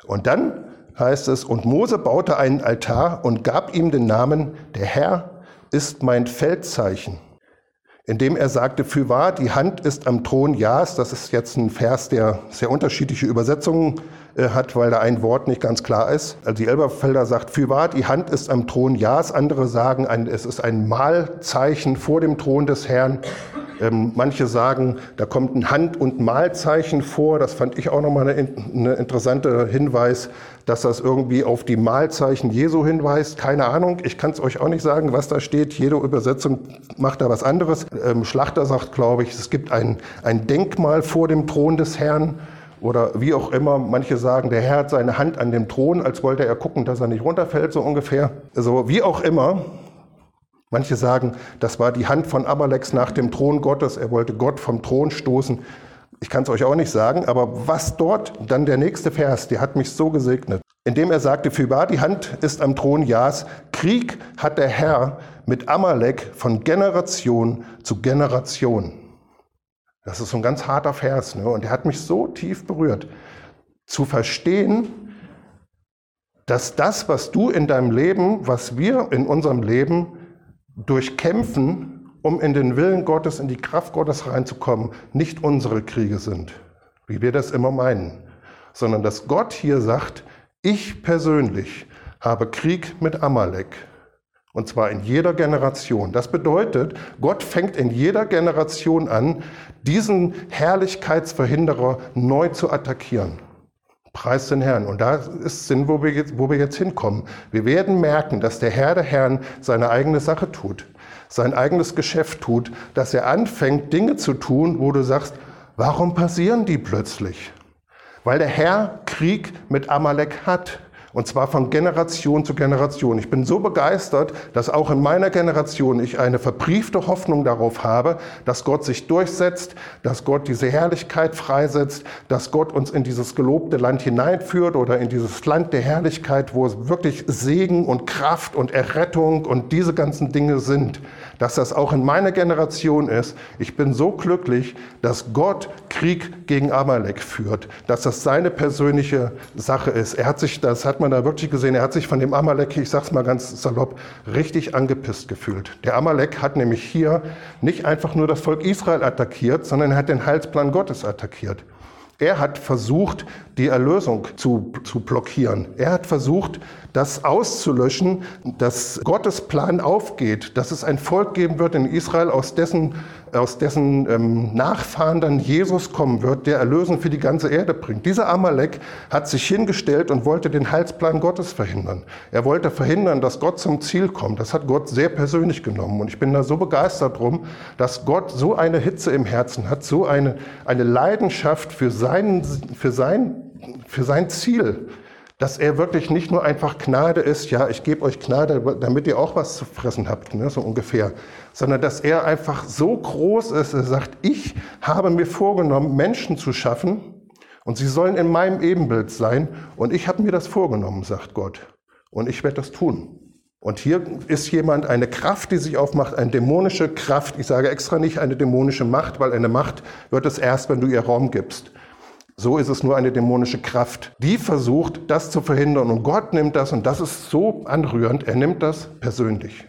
Und dann heißt es, und Mose baute einen Altar und gab ihm den Namen, der Herr ist mein Feldzeichen indem er sagte, für wahr, die Hand ist am Thron Jas. Das ist jetzt ein Vers, der sehr unterschiedliche Übersetzungen hat, weil da ein Wort nicht ganz klar ist. Also die Elberfelder sagt, für wahr, die Hand ist am Thron Jas. Andere sagen, ein, es ist ein Mahlzeichen vor dem Thron des Herrn. Ähm, manche sagen, da kommt ein Hand- und Mahlzeichen vor. Das fand ich auch nochmal eine, eine interessante Hinweis, dass das irgendwie auf die Mahlzeichen Jesu hinweist. Keine Ahnung, ich kann es euch auch nicht sagen, was da steht. Jede Übersetzung macht da was anderes. Ähm, Schlachter sagt, glaube ich, es gibt ein, ein Denkmal vor dem Thron des Herrn oder wie auch immer. Manche sagen, der Herr hat seine Hand an dem Thron, als wollte er gucken, dass er nicht runterfällt, so ungefähr. Also wie auch immer. Manche sagen, das war die Hand von Amaleks nach dem Thron Gottes. Er wollte Gott vom Thron stoßen. Ich kann es euch auch nicht sagen, aber was dort, dann der nächste Vers, der hat mich so gesegnet. Indem er sagte, fürwahr, die Hand ist am Thron Jas. Krieg hat der Herr mit Amalek von Generation zu Generation. Das ist so ein ganz harter Vers, ne? und der hat mich so tief berührt. Zu verstehen, dass das, was du in deinem Leben, was wir in unserem Leben durchkämpfen, um in den Willen Gottes, in die Kraft Gottes reinzukommen, nicht unsere Kriege sind, wie wir das immer meinen, sondern dass Gott hier sagt, ich persönlich habe Krieg mit Amalek. Und zwar in jeder Generation. Das bedeutet, Gott fängt in jeder Generation an, diesen Herrlichkeitsverhinderer neu zu attackieren. Preis den Herrn. Und da ist Sinn, wo wir, jetzt, wo wir jetzt hinkommen. Wir werden merken, dass der Herr der Herrn seine eigene Sache tut, sein eigenes Geschäft tut, dass er anfängt, Dinge zu tun, wo du sagst, warum passieren die plötzlich? Weil der Herr Krieg mit Amalek hat. Und zwar von Generation zu Generation. Ich bin so begeistert, dass auch in meiner Generation ich eine verbriefte Hoffnung darauf habe, dass Gott sich durchsetzt, dass Gott diese Herrlichkeit freisetzt, dass Gott uns in dieses gelobte Land hineinführt oder in dieses Land der Herrlichkeit, wo es wirklich Segen und Kraft und Errettung und diese ganzen Dinge sind. Dass das auch in meiner Generation ist. Ich bin so glücklich, dass Gott Krieg gegen Amalek führt, dass das seine persönliche Sache ist. Er hat sich, das hat man da wirklich gesehen, er hat sich von dem Amalek, ich sag's mal ganz salopp, richtig angepisst gefühlt. Der Amalek hat nämlich hier nicht einfach nur das Volk Israel attackiert, sondern er hat den Heilsplan Gottes attackiert. Er hat versucht, die Erlösung zu, zu blockieren. Er hat versucht, das auszulöschen, dass Gottes Plan aufgeht, dass es ein Volk geben wird in Israel, aus dessen aus dessen ähm, Nachfahren dann Jesus kommen wird, der Erlösung für die ganze Erde bringt. Dieser Amalek hat sich hingestellt und wollte den Heilsplan Gottes verhindern. Er wollte verhindern, dass Gott zum Ziel kommt. Das hat Gott sehr persönlich genommen. Und ich bin da so begeistert drum, dass Gott so eine Hitze im Herzen hat, so eine, eine Leidenschaft für sein, für sein, für sein Ziel dass er wirklich nicht nur einfach Gnade ist, ja, ich gebe euch Gnade, damit ihr auch was zu fressen habt, ne, so ungefähr, sondern dass er einfach so groß ist, er sagt, ich habe mir vorgenommen, Menschen zu schaffen und sie sollen in meinem Ebenbild sein und ich habe mir das vorgenommen, sagt Gott, und ich werde das tun. Und hier ist jemand, eine Kraft, die sich aufmacht, eine dämonische Kraft. Ich sage extra nicht eine dämonische Macht, weil eine Macht wird es erst, wenn du ihr Raum gibst. So ist es nur eine dämonische Kraft, die versucht, das zu verhindern. Und Gott nimmt das, und das ist so anrührend, er nimmt das persönlich.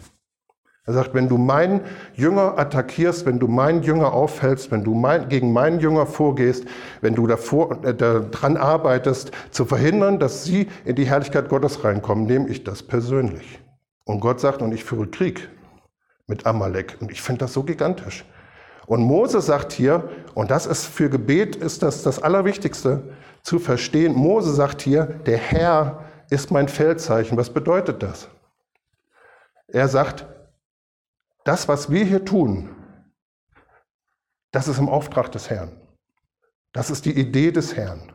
Er sagt, wenn du meinen Jünger attackierst, wenn du meinen Jünger aufhältst, wenn du mein, gegen meinen Jünger vorgehst, wenn du davor, äh, daran arbeitest, zu verhindern, dass sie in die Herrlichkeit Gottes reinkommen, nehme ich das persönlich. Und Gott sagt, und ich führe Krieg mit Amalek. Und ich finde das so gigantisch. Und Mose sagt hier, und das ist für Gebet ist das das Allerwichtigste zu verstehen. Mose sagt hier, der Herr ist mein Feldzeichen. Was bedeutet das? Er sagt, das, was wir hier tun, das ist im Auftrag des Herrn. Das ist die Idee des Herrn.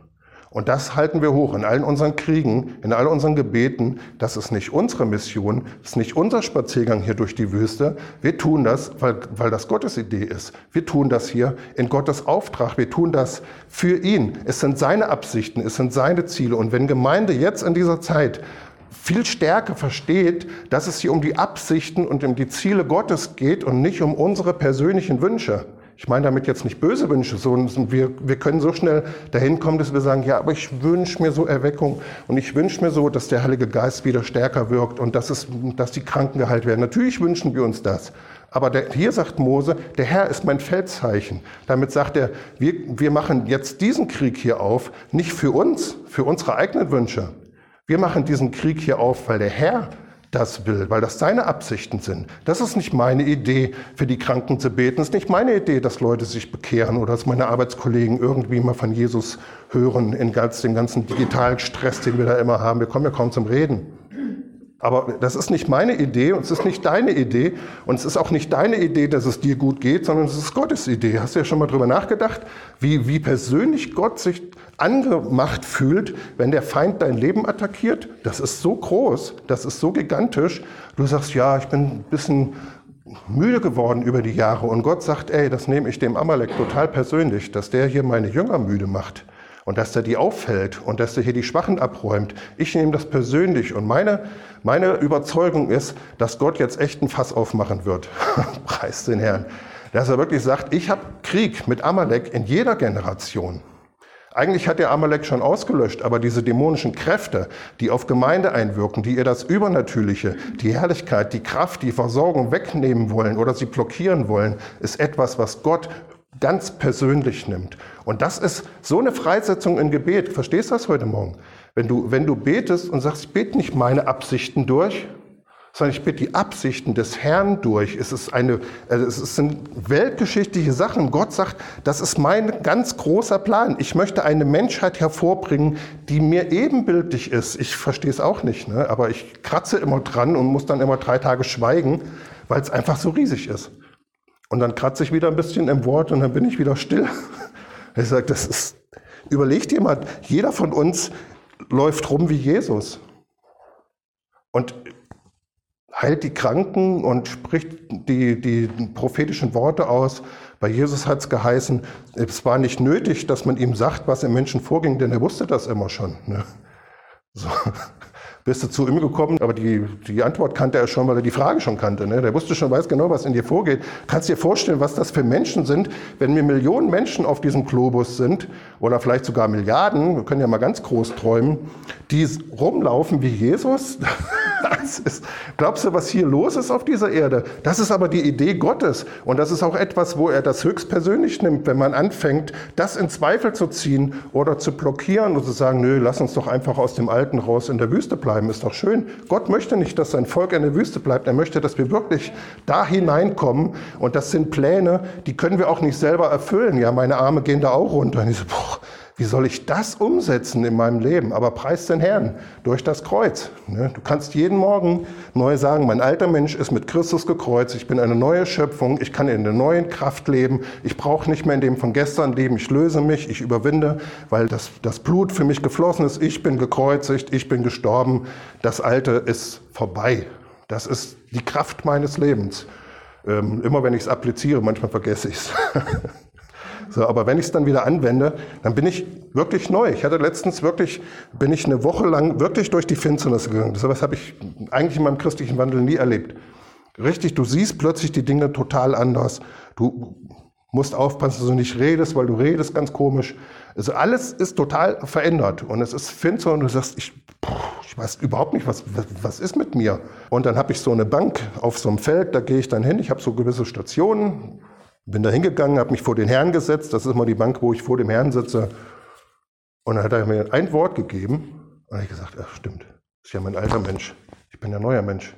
Und das halten wir hoch in allen unseren Kriegen, in all unseren Gebeten. Das ist nicht unsere Mission, das ist nicht unser Spaziergang hier durch die Wüste. Wir tun das, weil, weil das Gottes Idee ist. Wir tun das hier in Gottes Auftrag. Wir tun das für ihn. Es sind seine Absichten, es sind seine Ziele. Und wenn Gemeinde jetzt in dieser Zeit viel stärker versteht, dass es hier um die Absichten und um die Ziele Gottes geht und nicht um unsere persönlichen Wünsche, ich meine damit jetzt nicht böse Wünsche, sondern wir, wir können so schnell dahin kommen, dass wir sagen, ja, aber ich wünsche mir so Erweckung und ich wünsche mir so, dass der Heilige Geist wieder stärker wirkt und dass, es, dass die Kranken geheilt werden. Natürlich wünschen wir uns das. Aber der, hier sagt Mose, der Herr ist mein Feldzeichen. Damit sagt er, wir, wir machen jetzt diesen Krieg hier auf, nicht für uns, für unsere eigenen Wünsche. Wir machen diesen Krieg hier auf, weil der Herr das will, weil das seine Absichten sind. Das ist nicht meine Idee, für die Kranken zu beten. Das ist nicht meine Idee, dass Leute sich bekehren oder dass meine Arbeitskollegen irgendwie mal von Jesus hören in ganz, dem ganzen digitalen Stress, den wir da immer haben. Wir kommen ja kaum zum Reden. Aber das ist nicht meine Idee und es ist nicht deine Idee und es ist auch nicht deine Idee, dass es dir gut geht, sondern es ist Gottes Idee. Hast du ja schon mal drüber nachgedacht, wie, wie persönlich Gott sich angemacht fühlt, wenn der Feind dein Leben attackiert? Das ist so groß, das ist so gigantisch. Du sagst, ja, ich bin ein bisschen müde geworden über die Jahre und Gott sagt, ey, das nehme ich dem Amalek total persönlich, dass der hier meine Jünger müde macht und dass er die auffällt und dass er hier die Schwachen abräumt. Ich nehme das persönlich und meine, meine Überzeugung ist, dass Gott jetzt echt ein Fass aufmachen wird. (laughs) Preis den Herrn. Dass er wirklich sagt, ich habe Krieg mit Amalek in jeder Generation. Eigentlich hat der Amalek schon ausgelöscht, aber diese dämonischen Kräfte, die auf Gemeinde einwirken, die ihr das Übernatürliche, die Herrlichkeit, die Kraft, die Versorgung wegnehmen wollen oder sie blockieren wollen, ist etwas, was Gott ganz persönlich nimmt. Und das ist so eine Freisetzung im Gebet. Verstehst du das heute Morgen? Wenn du, wenn du betest und sagst, ich bete nicht meine Absichten durch, sondern ich bete die Absichten des Herrn durch. Es ist eine, also es sind weltgeschichtliche Sachen. Gott sagt, das ist mein ganz großer Plan. Ich möchte eine Menschheit hervorbringen, die mir ebenbildlich ist. Ich verstehe es auch nicht, ne? aber ich kratze immer dran und muss dann immer drei Tage schweigen, weil es einfach so riesig ist. Und dann kratze ich wieder ein bisschen im Wort und dann bin ich wieder still. (laughs) Ich sage, das ist, überlegt jemand, jeder von uns läuft rum wie Jesus und heilt die Kranken und spricht die, die prophetischen Worte aus. Bei Jesus hat es geheißen, es war nicht nötig, dass man ihm sagt, was im Menschen vorging, denn er wusste das immer schon. Ne? So. Bist du zu ihm gekommen, aber die, die Antwort kannte er schon, weil er die Frage schon kannte. Ne? Der wusste schon, weiß genau, was in dir vorgeht. Kannst dir vorstellen, was das für Menschen sind, wenn wir Millionen Menschen auf diesem Globus sind oder vielleicht sogar Milliarden, wir können ja mal ganz groß träumen, die rumlaufen wie Jesus? (laughs) Ist, glaubst du, was hier los ist auf dieser Erde? Das ist aber die Idee Gottes. Und das ist auch etwas, wo er das höchstpersönlich nimmt, wenn man anfängt, das in Zweifel zu ziehen oder zu blockieren und zu sagen, nö, lass uns doch einfach aus dem Alten raus in der Wüste bleiben. Ist doch schön. Gott möchte nicht, dass sein Volk in der Wüste bleibt. Er möchte, dass wir wirklich da hineinkommen. Und das sind Pläne, die können wir auch nicht selber erfüllen. Ja, meine Arme gehen da auch runter. Und ich so, boah, wie soll ich das umsetzen in meinem Leben? Aber preis den Herrn durch das Kreuz. Ne? Du kannst jeden Morgen neu sagen, mein alter Mensch ist mit Christus gekreuzt, ich bin eine neue Schöpfung, ich kann in der neuen Kraft leben, ich brauche nicht mehr in dem von gestern leben, ich löse mich, ich überwinde, weil das, das Blut für mich geflossen ist, ich bin gekreuzigt, ich bin gestorben, das Alte ist vorbei. Das ist die Kraft meines Lebens. Ähm, immer wenn ich es appliziere, manchmal vergesse ich es. (laughs) So, aber wenn ich es dann wieder anwende, dann bin ich wirklich neu. Ich hatte letztens wirklich, bin ich eine Woche lang wirklich durch die Finsternis gegangen. So was habe ich eigentlich in meinem christlichen Wandel nie erlebt. Richtig, du siehst plötzlich die Dinge total anders. Du musst aufpassen, dass du nicht redest, weil du redest ganz komisch. Also alles ist total verändert und es ist finster und du sagst, ich, ich weiß überhaupt nicht, was, was, was ist mit mir. Und dann habe ich so eine Bank auf so einem Feld, da gehe ich dann hin, ich habe so gewisse Stationen, bin da hingegangen, habe mich vor den Herrn gesetzt. Das ist mal die Bank, wo ich vor dem Herrn sitze. Und dann hat er mir ein Wort gegeben. Und ich gesagt, ach stimmt, das ist ja mein alter Mensch. Ich bin ja neuer Mensch.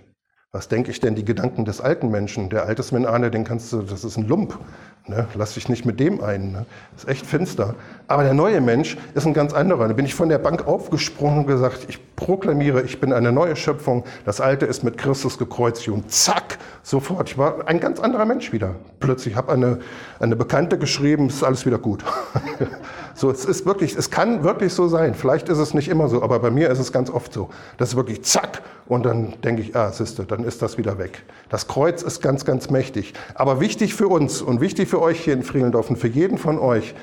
Was denke ich denn die Gedanken des alten Menschen? Der altes Menane, den kannst du, das ist ein Lump. Ne? Lass dich nicht mit dem ein. Ne? Ist echt finster. Aber der neue Mensch ist ein ganz anderer. Da bin ich von der Bank aufgesprungen und gesagt, ich proklamiere, ich bin eine neue Schöpfung. Das Alte ist mit Christus gekreuzigt. Und zack, sofort. Ich war ein ganz anderer Mensch wieder. Plötzlich habe eine, eine Bekannte geschrieben, es ist alles wieder gut. (laughs) so, es ist wirklich, es kann wirklich so sein. Vielleicht ist es nicht immer so, aber bei mir ist es ganz oft so. Das ist wirklich zack. Und dann denke ich, ah, siehste, dann ist das wieder weg. Das Kreuz ist ganz, ganz mächtig. Aber wichtig für uns und wichtig für euch hier in Friedendorf und für jeden von euch,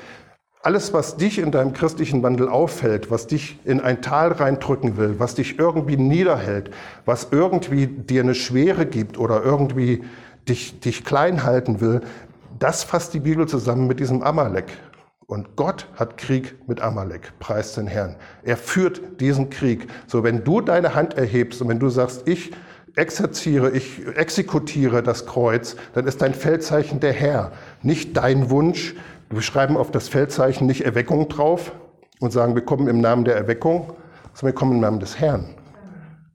alles, was dich in deinem christlichen Wandel auffällt, was dich in ein Tal reindrücken will, was dich irgendwie niederhält, was irgendwie dir eine Schwere gibt oder irgendwie dich, dich klein halten will, das fasst die Bibel zusammen mit diesem Amalek. Und Gott hat Krieg mit Amalek, preis den Herrn. Er führt diesen Krieg. So, wenn du deine Hand erhebst und wenn du sagst, ich exerziere, ich exekutiere das Kreuz, dann ist dein Feldzeichen der Herr, nicht dein Wunsch. Wir schreiben auf das Feldzeichen nicht Erweckung drauf und sagen, wir kommen im Namen der Erweckung, sondern wir kommen im Namen des Herrn.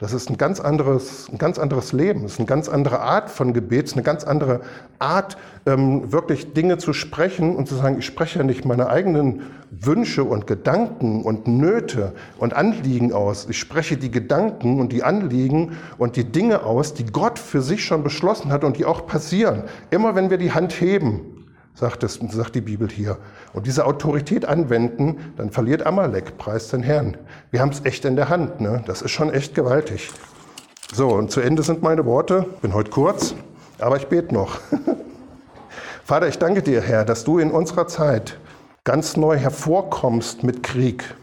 Das ist ein ganz anderes, ein ganz anderes Leben. Das ist eine ganz andere Art von Gebet, eine ganz andere Art, ähm, wirklich Dinge zu sprechen und zu sagen, ich spreche ja nicht meine eigenen Wünsche und Gedanken und Nöte und Anliegen aus. Ich spreche die Gedanken und die Anliegen und die Dinge aus, die Gott für sich schon beschlossen hat und die auch passieren. Immer wenn wir die Hand heben, sagt, es, sagt die Bibel hier. Und diese Autorität anwenden, dann verliert Amalek, preis den Herrn. Wir haben es echt in der Hand, ne? das ist schon echt gewaltig. So, und zu Ende sind meine Worte. Bin heute kurz, aber ich bete noch. (laughs) Vater, ich danke dir, Herr, dass du in unserer Zeit ganz neu hervorkommst mit Krieg.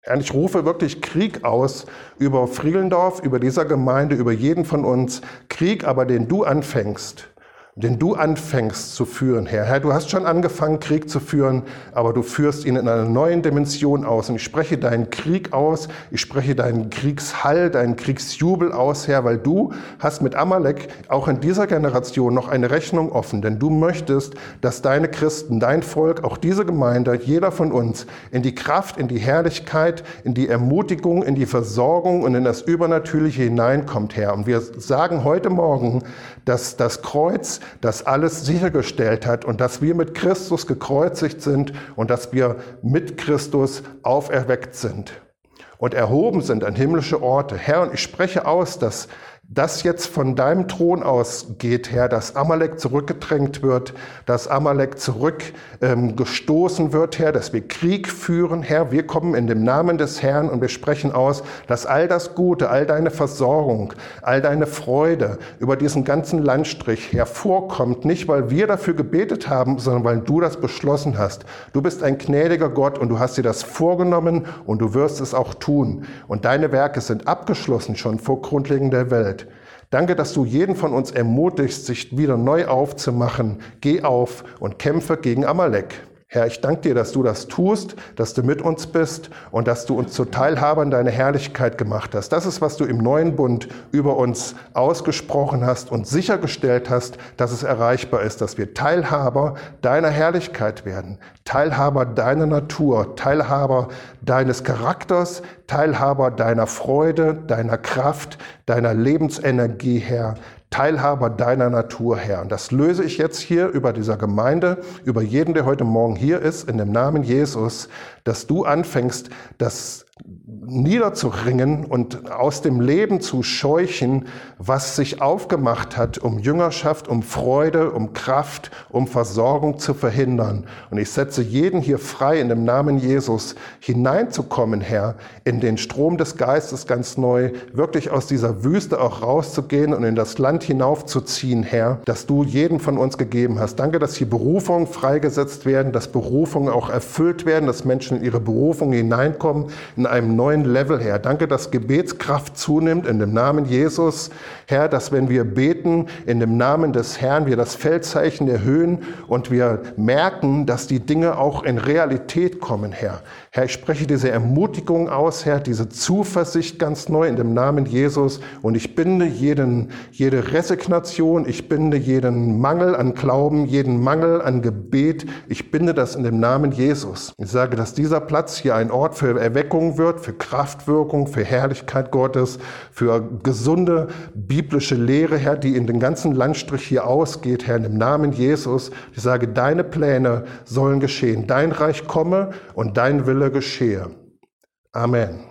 Herr, ich rufe wirklich Krieg aus über Frielendorf, über dieser Gemeinde, über jeden von uns. Krieg aber, den du anfängst den du anfängst zu führen, Herr. Herr, du hast schon angefangen, Krieg zu führen, aber du führst ihn in einer neuen Dimension aus. Und ich spreche deinen Krieg aus, ich spreche deinen Kriegshall, deinen Kriegsjubel aus, Herr, weil du hast mit Amalek auch in dieser Generation noch eine Rechnung offen, denn du möchtest, dass deine Christen, dein Volk, auch diese Gemeinde, jeder von uns in die Kraft, in die Herrlichkeit, in die Ermutigung, in die Versorgung und in das Übernatürliche hineinkommt, Herr. Und wir sagen heute Morgen, dass das Kreuz das alles sichergestellt hat und dass wir mit Christus gekreuzigt sind und dass wir mit Christus auferweckt sind und erhoben sind an himmlische Orte. Herr, und ich spreche aus, dass das jetzt von deinem Thron ausgeht, Herr, dass Amalek zurückgedrängt wird, dass Amalek zurückgestoßen ähm, wird, Herr, dass wir Krieg führen, Herr. Wir kommen in dem Namen des Herrn und wir sprechen aus, dass all das Gute, all deine Versorgung, all deine Freude über diesen ganzen Landstrich hervorkommt, nicht weil wir dafür gebetet haben, sondern weil du das beschlossen hast. Du bist ein gnädiger Gott und du hast dir das vorgenommen und du wirst es auch tun. Und deine Werke sind abgeschlossen schon vor Grundlegung der Welt. Danke, dass du jeden von uns ermutigst, sich wieder neu aufzumachen. Geh auf und kämpfe gegen Amalek. Herr, ich danke dir, dass du das tust, dass du mit uns bist und dass du uns zu Teilhabern deiner Herrlichkeit gemacht hast. Das ist, was du im neuen Bund über uns ausgesprochen hast und sichergestellt hast, dass es erreichbar ist, dass wir Teilhaber deiner Herrlichkeit werden, Teilhaber deiner Natur, Teilhaber deines Charakters, Teilhaber deiner Freude, deiner Kraft, deiner Lebensenergie, Herr. Teilhaber deiner Natur, Herr. Und das löse ich jetzt hier über dieser Gemeinde, über jeden, der heute Morgen hier ist, in dem Namen Jesus, dass du anfängst, das niederzuringen und aus dem Leben zu scheuchen, was sich aufgemacht hat, um Jüngerschaft, um Freude, um Kraft, um Versorgung zu verhindern. Und ich setze jeden hier frei, in dem Namen Jesus hineinzukommen, Herr, in den Strom des Geistes ganz neu, wirklich aus dieser Wüste auch rauszugehen und in das Land hinaufzuziehen, Herr, das du jeden von uns gegeben hast. Danke, dass hier Berufungen freigesetzt werden, dass Berufungen auch erfüllt werden, dass Menschen in ihre Berufung hineinkommen, in einem neuen Level, Herr. Danke, dass Gebetskraft zunimmt in dem Namen Jesus. Herr, dass wenn wir beten in dem Namen des Herrn, wir das Feldzeichen erhöhen und wir merken, dass die Dinge auch in Realität kommen, Herr. Herr, ich spreche diese Ermutigung aus, Herr, diese Zuversicht ganz neu in dem Namen Jesus und ich binde jeden, jede Resignation, ich binde jeden Mangel an Glauben, jeden Mangel an Gebet, ich binde das in dem Namen Jesus. Ich sage, dass dieser Platz hier ein Ort für Erweckung wird, für Kraftwirkung, für Herrlichkeit Gottes, für gesunde biblische Lehre, Herr, die in den ganzen Landstrich hier ausgeht, Herr, im Namen Jesus. Ich sage, deine Pläne sollen geschehen, dein Reich komme und dein Wille geschehe. Amen.